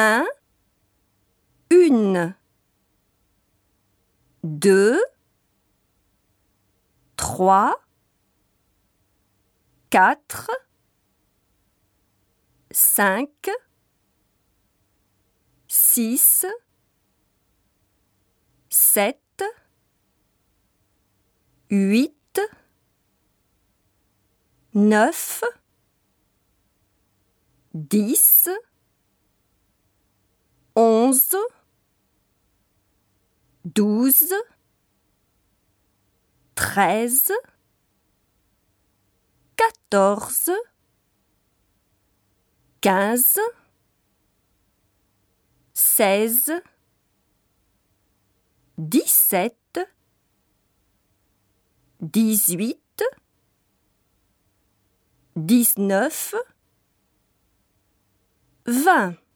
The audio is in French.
un, une, deux, trois, quatre, cinq, six, sept, huit, neuf, dix, onze, douze, treize, quatorze, quinze, seize, dix-sept, dix-huit, dix-neuf, vingt.